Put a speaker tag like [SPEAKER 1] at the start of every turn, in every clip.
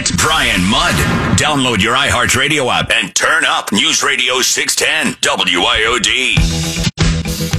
[SPEAKER 1] Get Brian Mudd. Download your iHeartRadio app and turn up News Radio 610 WIOD.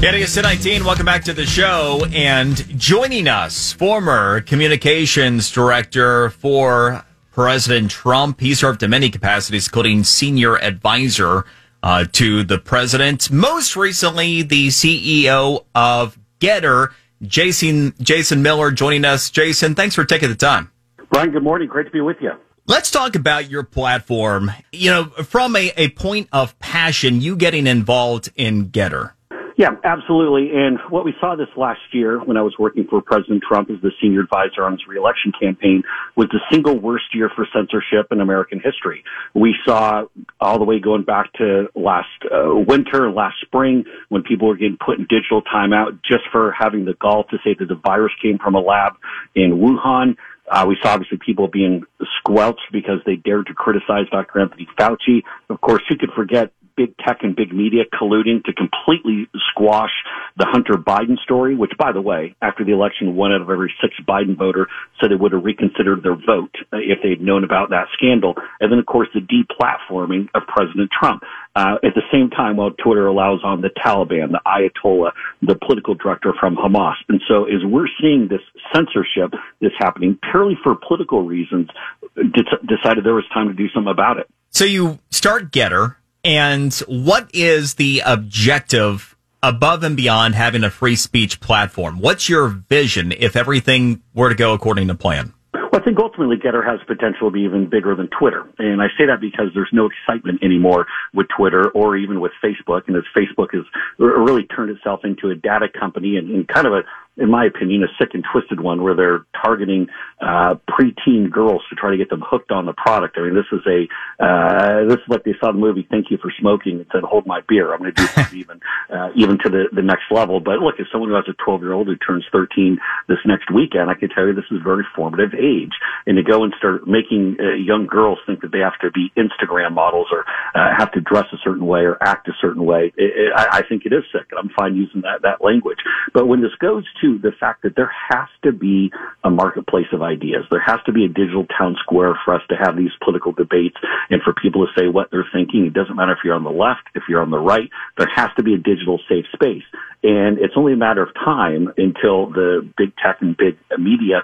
[SPEAKER 2] Yeah, it's 19. Welcome back to the show. And joining us, former communications director for President Trump. He served in many capacities, including senior advisor uh, to the president. Most recently, the CEO of GETTR, Jason Jason Miller, joining us. Jason, thanks for taking the time.
[SPEAKER 3] Brian, good morning. Great to be with you.
[SPEAKER 2] Let's talk about your platform. You know, from a, a point of passion, you getting involved in GETTR.
[SPEAKER 3] Yeah, absolutely. And what we saw this last year when I was working for President Trump as the senior advisor on his reelection campaign was the single worst year for censorship in American history. We saw all the way going back to last uh, winter, last spring, when people were getting put in digital timeout just for having the gall to say that the virus came from a lab in Wuhan. Uh, we saw obviously people being squelched because they dared to criticize Dr. Anthony Fauci. Of course, who could forget big tech and big media colluding to completely squash the Hunter Biden story, which, by the way, after the election, one out of every six Biden voter said they would have reconsidered their vote uh, if they'd known about that scandal. And then, of course, the deplatforming of President Trump. Uh, at the same time, while Twitter allows on the Taliban, the Ayatollah, the political director from Hamas. And so as we're seeing this censorship that's happening purely for political reasons, decided there was time to do something about it.
[SPEAKER 2] So you start Gettr, and what is the objective above and beyond having a free speech platform? What's your vision if everything were to go according to plan?
[SPEAKER 3] Well, I think ultimately GETTR has potential to be even bigger than Twitter. And I say that because there's no excitement anymore with Twitter or even with Facebook. And as Facebook has really turned itself into a data company and, and kind of a in my opinion, a sick and twisted one where they're targeting uh, preteen girls to try to get them hooked on the product. I mean, this is a uh, this is like they saw the movie Thank You for Smoking and said, "Hold my beer." I'm going to do something even uh, even to the the next level. But look, as someone who has a 12 year old who turns 13 this next weekend, I can tell you this is a very formative age, and to go and start making uh, young girls think that they have to be Instagram models or uh, have to dress a certain way or act a certain way, it, it, I, I think it is sick, and I'm fine using that that language. But when this goes to to the fact that there has to be a marketplace of ideas. There has to be a digital town square for us to have these political debates and for people to say what they're thinking. It doesn't matter if you're on the left, if you're on the right. There has to be a digital safe space. And it's only a matter of time until the big tech and big media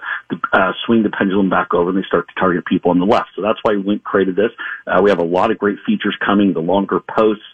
[SPEAKER 3] uh, swing the pendulum back over and they start to target people on the left. So that's why we created this. Uh, we have a lot of great features coming, the longer posts,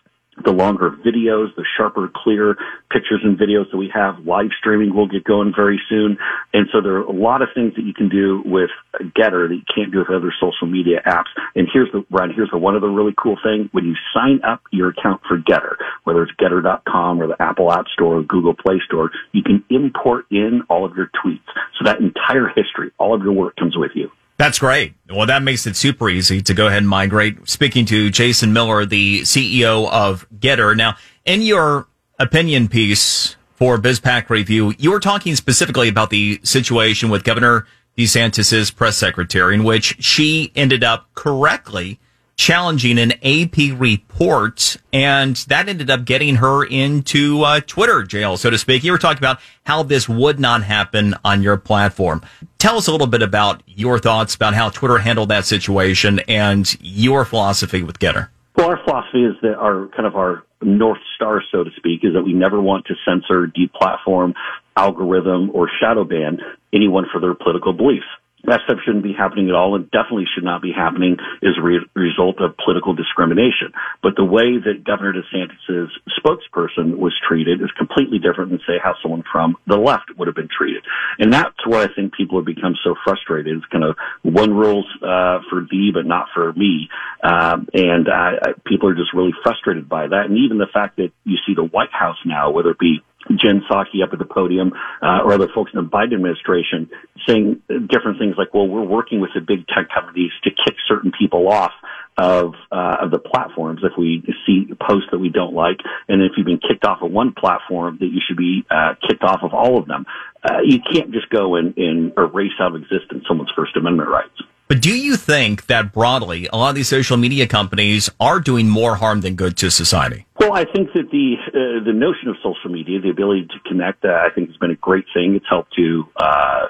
[SPEAKER 3] the longer videos, the sharper, clear pictures and videos that we have. Live streaming will get going very soon. And so there are a lot of things that you can do with GETTR that you can't do with other social media apps. And here's the, Brian, here's the one other really cool thing. When you sign up your account for GETTR, whether it's GETTR.com or the Apple App Store or Google Play Store, you can import in all of your tweets. So that entire history, all of your work comes with you.
[SPEAKER 2] That's great. Well, that makes it super easy to go ahead and migrate. Speaking to Jason Miller, the CEO of GETTR. Now, in your opinion piece for BizPac Review, you were talking specifically about the situation with Governor DeSantis's press secretary, in which she ended up correctly challenging an AP report, and that ended up getting her into uh, Twitter jail, so to speak. You were talking about how this would not happen on your platform. Tell us a little bit about your thoughts about how Twitter handled that situation and your philosophy with GETTR.
[SPEAKER 3] Well, our philosophy is that our kind of our north star, so to speak, is that we never want to censor, deplatform, algorithm, or shadow ban anyone for their political beliefs that stuff shouldn't be happening at all and definitely should not be happening as a re- result of political discrimination. But the way that Governor DeSantis's spokesperson was treated is completely different than say how someone from the left would have been treated. And that's where I think people have become so frustrated. It's kind of one rules, uh, for thee, but not for me. Um, and, uh, people are just really frustrated by that. And even the fact that you see the White House now, whether it be Jen Psaki up at the podium, uh, or other folks in the Biden administration saying different things like, well, we're working with the big tech companies to kick certain people off of, uh, of the platforms if we see posts that we don't like. And if you've been kicked off of one platform, that you should be, uh, kicked off of all of them. Uh, you can't just go and, and erase out of existence someone's First Amendment rights.
[SPEAKER 2] But do you think that broadly, a lot of these social media companies are doing more harm than good to society?
[SPEAKER 3] Well, I think that the uh, the notion of social media, the ability to connect, uh, I think has been a great thing. It's helped to uh,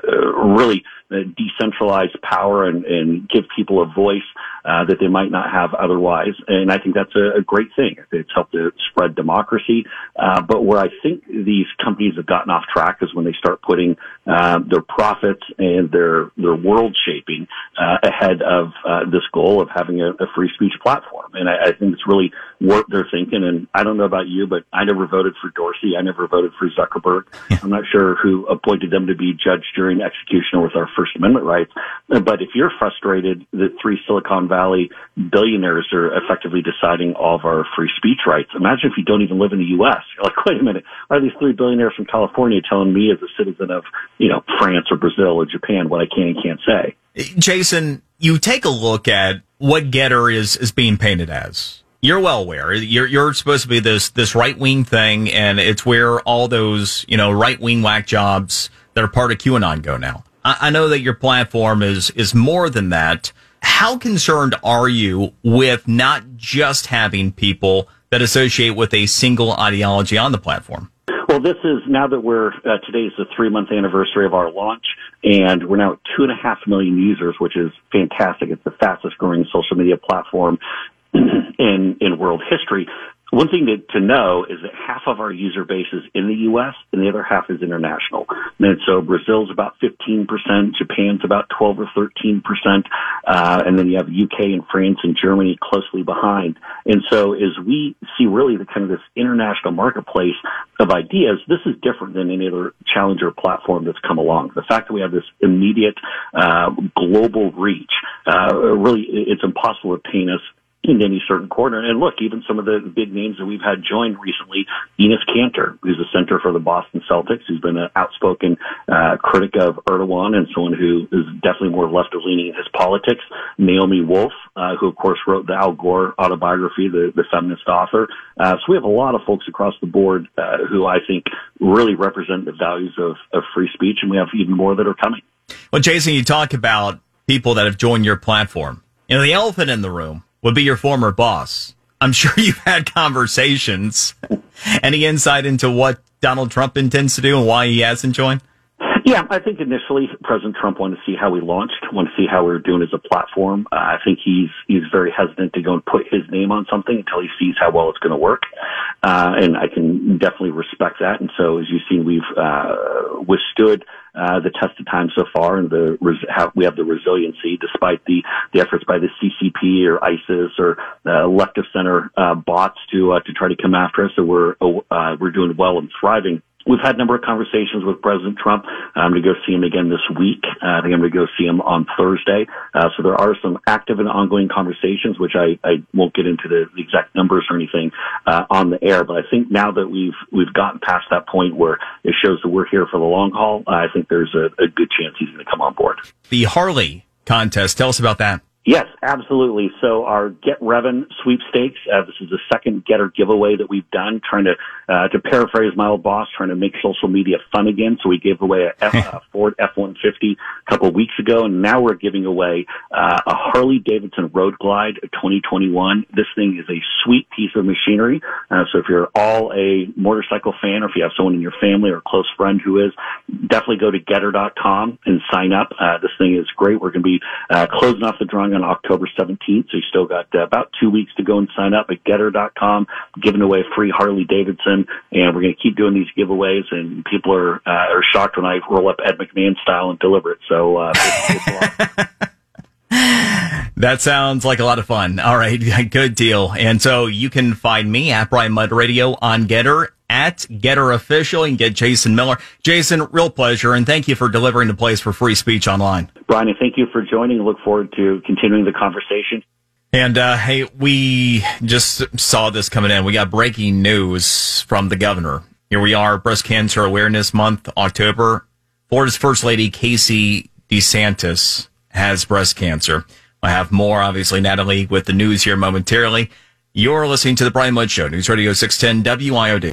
[SPEAKER 3] really uh, decentralize power and, and give people a voice uh, that they might not have otherwise. And I think that's a, a great thing. It's helped to spread democracy. Uh, but where I think these companies have gotten off track is when they start putting uh, their profits and their their world shaping uh, ahead of uh, this goal of having a, a, free speech platform. And I, I think it's really what they're thinking. And I don't know about you, but I never voted for Dorsey. I never voted for Zuckerberg. I'm not sure who appointed them to be judge, jury, and executioner with our First Amendment rights. But if you're frustrated that three Silicon Valley billionaires are effectively deciding all of our free speech rights, imagine if you don't even live in the U.S. You're like, wait a minute, are these three billionaires from California telling me as a citizen of, you know, France or Brazil or Japan what I can and can't say?
[SPEAKER 2] Jason, you take a look at what GETTR is, is being painted as you're well aware you're you're supposed to be this this right wing thing, and it's where all those you know right wing whack jobs that are part of QAnon go now. I, know that your platform is is more than that. How concerned are you with not just having people that associate with a single ideology on the platform?
[SPEAKER 3] Well, this is now that we're uh, today is the three month anniversary of our launch, and we're now at two and a half million users, which is fantastic. It's the fastest growing social media platform in in world history. One thing to, to know is that half of our user base is in the U.S. and the other half is international. And so Brazil's about 15%, Japan's about 12 or 13%, uh, and then you have UK and France and Germany closely behind. And so as we see really the kind of this international marketplace of ideas, this is different than any other challenger platform that's come along. The fact that we have this immediate, uh, global reach, uh, really, it's impossible to paint us in any certain corner. And look, even some of the big names that we've had joined recently, Enes Kanter, who's a center for the Boston Celtics, who's been an outspoken uh, critic of Erdogan and someone who is definitely more left of leaning in his politics. Naomi Wolf, uh, who of course wrote the Al Gore autobiography, the, the feminist author. Uh, so we have a lot of folks across the board uh, who I think really represent the values of, of free speech, and we have even more that are coming.
[SPEAKER 2] Well, Jason, you talk about people that have joined your platform. You know, the elephant in the room would be your former boss. I'm sure you've had conversations. Any insight into what Donald Trump intends to do and why he hasn't joined?
[SPEAKER 3] Yeah, I think initially President Trump wanted to see how we launched, wanted to see how we were doing as a platform. Uh, I think he's he's very hesitant to go and put his name on something until he sees how well it's going to work, uh, and I can definitely respect that. And so, as you've seen, we've uh, withstood uh, the test of time so far, and the res- how we have the resiliency despite the the efforts by the CCP or ISIS or uh, left of center uh, bots to uh, to try to come after us. So we're uh, we're doing well and thriving. We've had a number of conversations with President Trump. I'm going to go see him again this week. Uh, I think I'm going to go see him on Thursday. Uh, so there are some active and ongoing conversations, which I, I won't get into the, the exact numbers or anything uh, on the air. But I think now that we've we've gotten past that point where it shows that we're here for the long haul, I think there's a, a good chance he's going to come on board.
[SPEAKER 2] The Harley contest. Tell us about that.
[SPEAKER 3] Yes, absolutely. So our Get Revin sweepstakes, uh, this is the second GETTR giveaway that we've done, trying to, uh, to paraphrase my old boss, trying to make social media fun again. So we gave away a, F, a Ford F-150 a couple of weeks ago, and now we're giving away, uh, a Harley Davidson Road Glide 2021. This thing is a sweet piece of machinery. Uh, so if you're all a motorcycle fan, or if you have someone in your family or a close friend who is, definitely go to gettr.com and sign up. Uh, this thing is great. We're going to be, uh, closing off the drawing on October 17th. So you still got uh, about two weeks to go and sign up at gettr.com, giving away a free Harley Davidson. And we're going to keep doing these giveaways and people are, uh, are shocked when I roll up Ed McMahon style and deliver it. So, uh, it's, it's
[SPEAKER 2] That sounds like a lot of fun. All right. Good deal. And so you can find me at Brian Mudd Radio on GETTR at GETTR Official. You can get Jason Miller. Jason, real pleasure. And thank you for delivering the place for free speech online.
[SPEAKER 3] Brian, thank you for joining. Look forward to continuing the conversation.
[SPEAKER 2] And uh, hey, we just saw this coming in. We got breaking news from the governor. Here we are, Breast Cancer Awareness Month, October. Florida's First Lady Casey DeSantis has breast cancer. I have more, obviously, Natalie, with the news here momentarily. You're listening to the Brian Mudd Show, News Radio 610 WIOD.